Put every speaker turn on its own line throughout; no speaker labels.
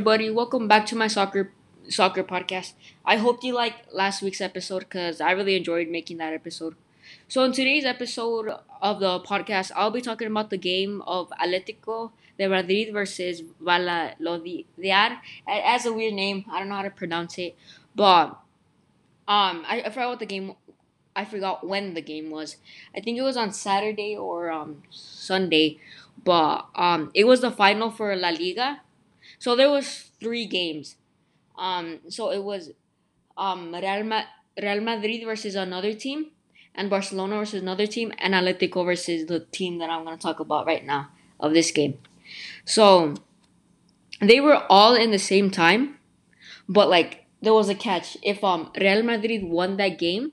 Everybody. Welcome back to my soccer soccer podcast. I hope you liked last week's episode because I really enjoyed making that episode. So, in today's episode of the podcast, I'll be talking about the game of Atletico de Madrid versus Valladolid. As a weird name, I don't know how to pronounce it, but um, I, I forgot what the game. I forgot when the game was. I think it was on Saturday or um Sunday, but um, it was the final for La Liga. So there was three games. Um, so it was um Real, Ma- Real Madrid versus another team, and Barcelona versus another team, and Atletico versus the team that I'm gonna talk about right now of this game. So they were all in the same time, but like there was a catch. If um Real Madrid won that game,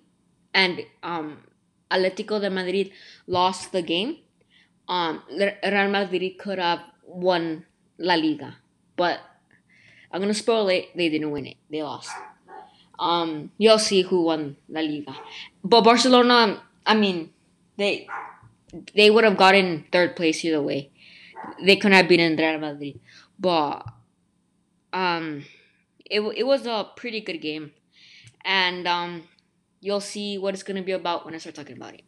and um Atletico de Madrid lost the game, um Real Madrid could have won La Liga, but I'm gonna spoil it. They didn't win it. They lost. Um, you'll see who won La Liga, but Barcelona. I mean, they they would have gotten third place either way. They couldn't have beaten Real Madrid, but um, it it was a pretty good game, and um, you'll see what it's gonna be about when I start talking about it.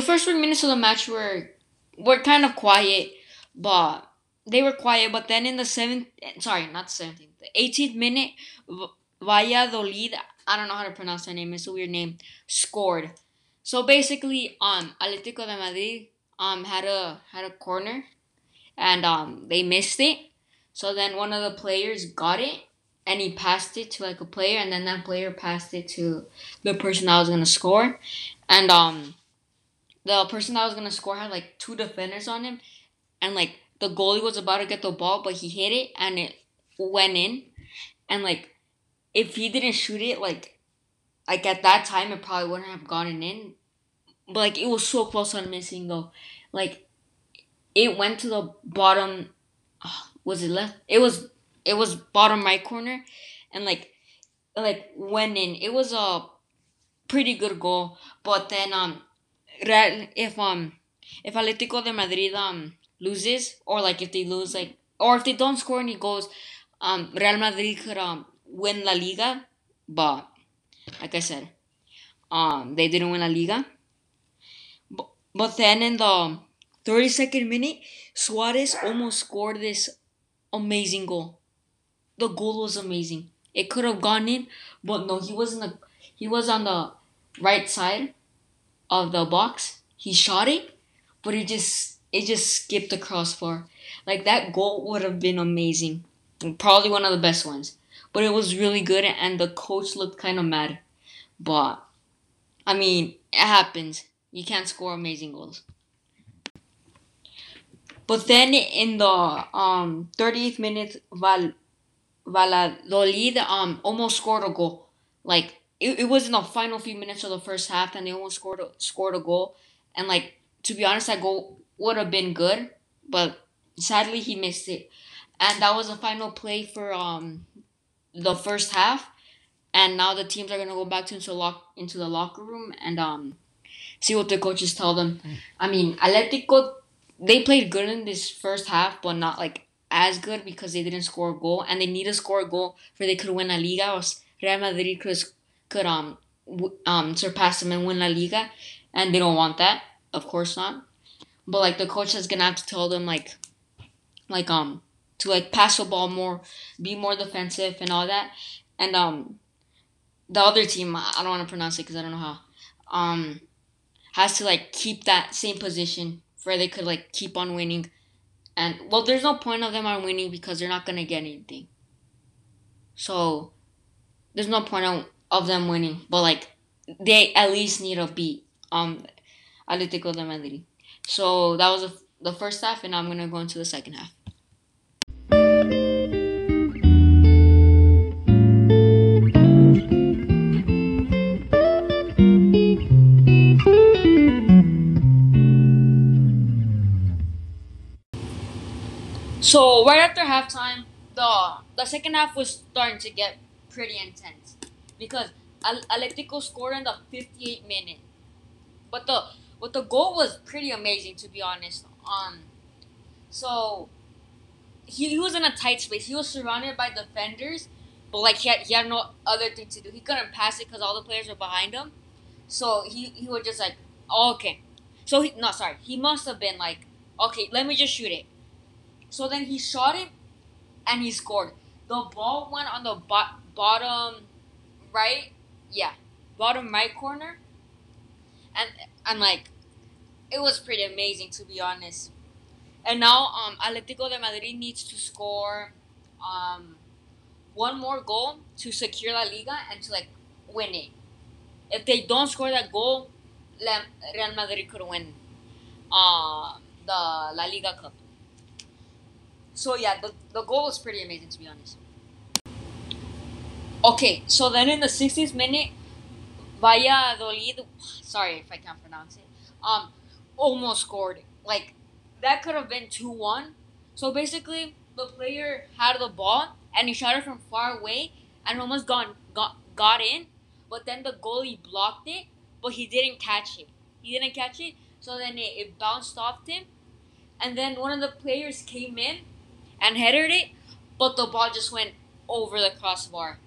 The first three minutes of the match were were kind of quiet, but they were quiet. But then in the seventh, sorry, not seventeenth, the eighteenth minute, Valladolid, I don't know how to pronounce that name. It's a weird name. Scored. So basically, um, Atletico de Madrid um had a had a corner, and um they missed it. So then one of the players got it, and he passed it to like a player, and then that player passed it to the person that was gonna score, and um the person that was gonna score had like two defenders on him, and like the goalie was about to get the ball, but he hit it and it went in, and like if he didn't shoot it, like like at that time it probably wouldn't have gotten in, but like it was so close on missing though, like it went to the bottom. ah, was it left? It was it was bottom right corner, and like like went in. It was a pretty good goal, but then um Real, if um if Atletico de Madrid um loses or like if they lose like or if they don't score any goals, um Real Madrid could um win La Liga, but like I said, um they didn't win La Liga. But, but then in the 32nd minute, Suarez almost scored this amazing goal. The goal was amazing. It could have gone in, but no, he wasn't. the he was on the right side of the box. He shot it, but it just it just skipped the crossbar. Like that goal would have been amazing. Probably one of the best ones. But it was really good and the coach looked kind of mad. But I mean, it happens. You can't score amazing goals. But then in the um 30th minute Val Valladolid um almost scored a goal. Like it, it was in the final few minutes of the first half and they almost scored a, scored a goal. And like to be honest that goal would have been good but sadly he missed it. And that was the final play for um the first half. And now the teams are gonna go back to into lock into the locker room and um see what the coaches tell them. I mean atletico they played good in this first half but not like as good because they didn't score a goal. And they need to score a goal for they could win La Liga. Or real madrid could could um w- um surpass them and win La Liga, and they don't want that. Of course not. But like the coach is gonna have to tell them like, like um to like pass the ball more, be more defensive and all that, and um the other team I don't want to pronounce it because I don't know how um has to like keep that same position where they could like keep on winning. And well, there's no point of them on winning because they're not gonna get anything. So there's no point of, of them winning, but like they at least need a beat um Atletico de Madrid. So that was the the first half, and I'm gonna go into the second half. So right after halftime, the the second half was starting to get pretty intense because Atletico scored in the 58th minute, but the but the goal was pretty amazing to be honest. Um, so he, he was in a tight space. He was surrounded by defenders, but like he had he had no other thing to do. He couldn't pass it because all the players were behind him. So he he was just like, oh, okay. So he no sorry he must have been like, okay, let me just shoot it. So then he shot it, and he scored. The ball went on the bo- bottom right, yeah, bottom right corner, and I'm like, it was pretty amazing to be honest. And now um, Atletico de Madrid needs to score um, one more goal to secure La Liga and to like win it. If they don't score that goal, Real Madrid could win uh, the La Liga Cup. So yeah, the, the goal was pretty amazing to be honest. Okay, so then in the 60th minute, Valladolid, sorry if I can't pronounce it, um, almost scored. Like that could have been 2 1. So basically, the player had the ball and he shot it from far away and almost gone, got, got in, but then the goalie blocked it, but he didn't catch it. He didn't catch it, so then it, it bounced off him. And then one of the players came in and headed it, but the ball just went over the crossbar.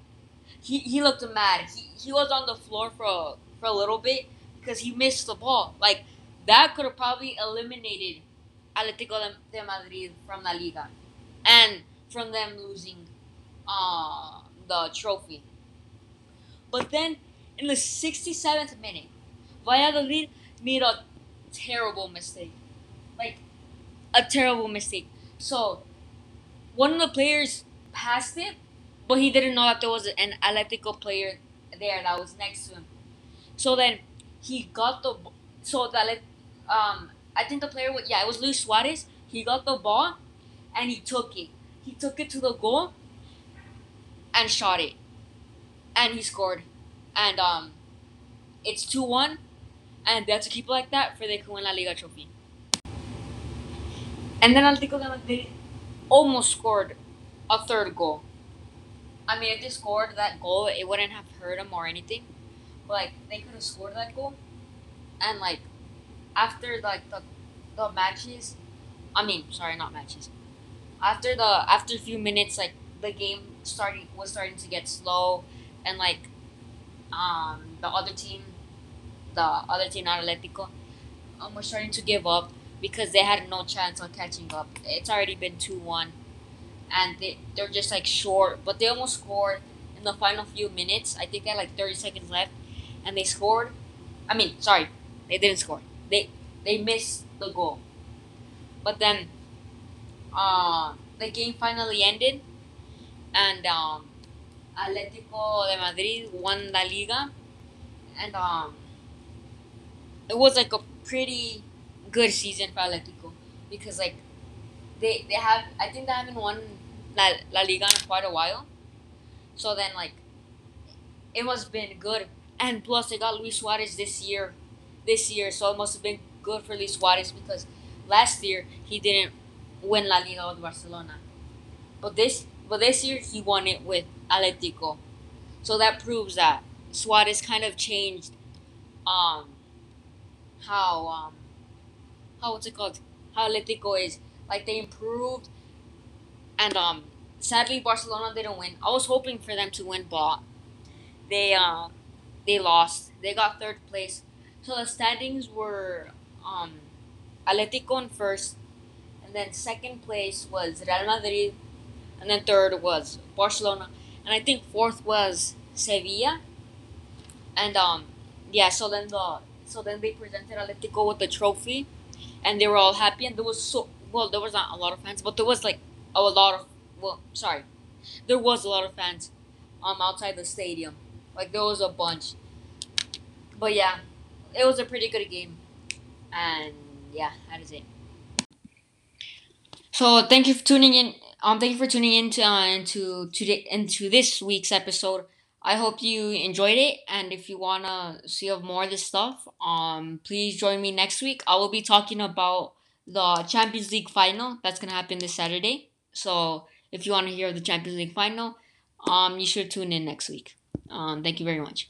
He, he looked mad. He, he was on the floor for a, for a little bit because he missed the ball. Like, that could have probably eliminated Atlético de Madrid from La Liga, and from them losing uh, the trophy. But then in the 67th minute, Valladolid made a terrible mistake. Like, a terrible mistake. So, one of the players passed it, but he didn't know that there was an Atletico player there that was next to him. So then he got the so that um I think the player was yeah, it was Luis Suarez. He got the ball and he took it. He took it to the goal and shot it. And he scored. And um it's 2 1. And they have to keep it like that for they can win La Liga trophy. And then Atletico Madrid almost scored a third goal. I mean, if they scored that goal, it wouldn't have hurt them or anything. But like, they could have scored that goal, and like, after like the the matches, I mean, sorry, not matches. After the after a few minutes, like the game starting was starting to get slow, and like, um, the other team, the other team, Atletico, um, was starting to give up because they had no chance on catching up. It's already been two one, and they they're just like short, but they almost scored in the final few minutes. I think they had like thirty seconds left, and they scored. I mean, sorry, they didn't score. They they missed the goal. But then, uh, the game finally ended, and um, Atletico de Madrid won La Liga, and um, it was like a pretty good season for Atletico because like they they have I think they haven't won La, La Liga in quite a while, so then like it must have been good, and plus they got Luis Suarez this year, this year, so it must have been good for Luis Suarez because last year he didn't win La Liga with Barcelona, but this but this year he won it with Atletico, so that proves that Suarez kind of changed, um, how um, how what's it called, how Atletico is. Like they improved, and um, sadly Barcelona didn't win. I was hoping for them to win, but they uh, they lost. They got third place. So the standings were um, Atletico in first, and then second place was Real Madrid, and then third was Barcelona, and I think fourth was Sevilla. And um, yeah, so then the so then they presented Atletico with the trophy, and they were all happy, and there was so well there was not a lot of fans, but there was like a lot of well sorry, there was a lot of fans, um outside the stadium, like there was a bunch. But yeah, it was a pretty good game. And yeah, that is it. So thank you for tuning in. Um, thank you for tuning in to uh, into today into this week's episode. I hope you enjoyed it, and if you wanna see more of this stuff, um, please join me next week. I will be talking about the Champions League final that's gonna happen this Saturday. So if you want to hear the Champions League final, um, you should tune in next week. Um, thank you very much.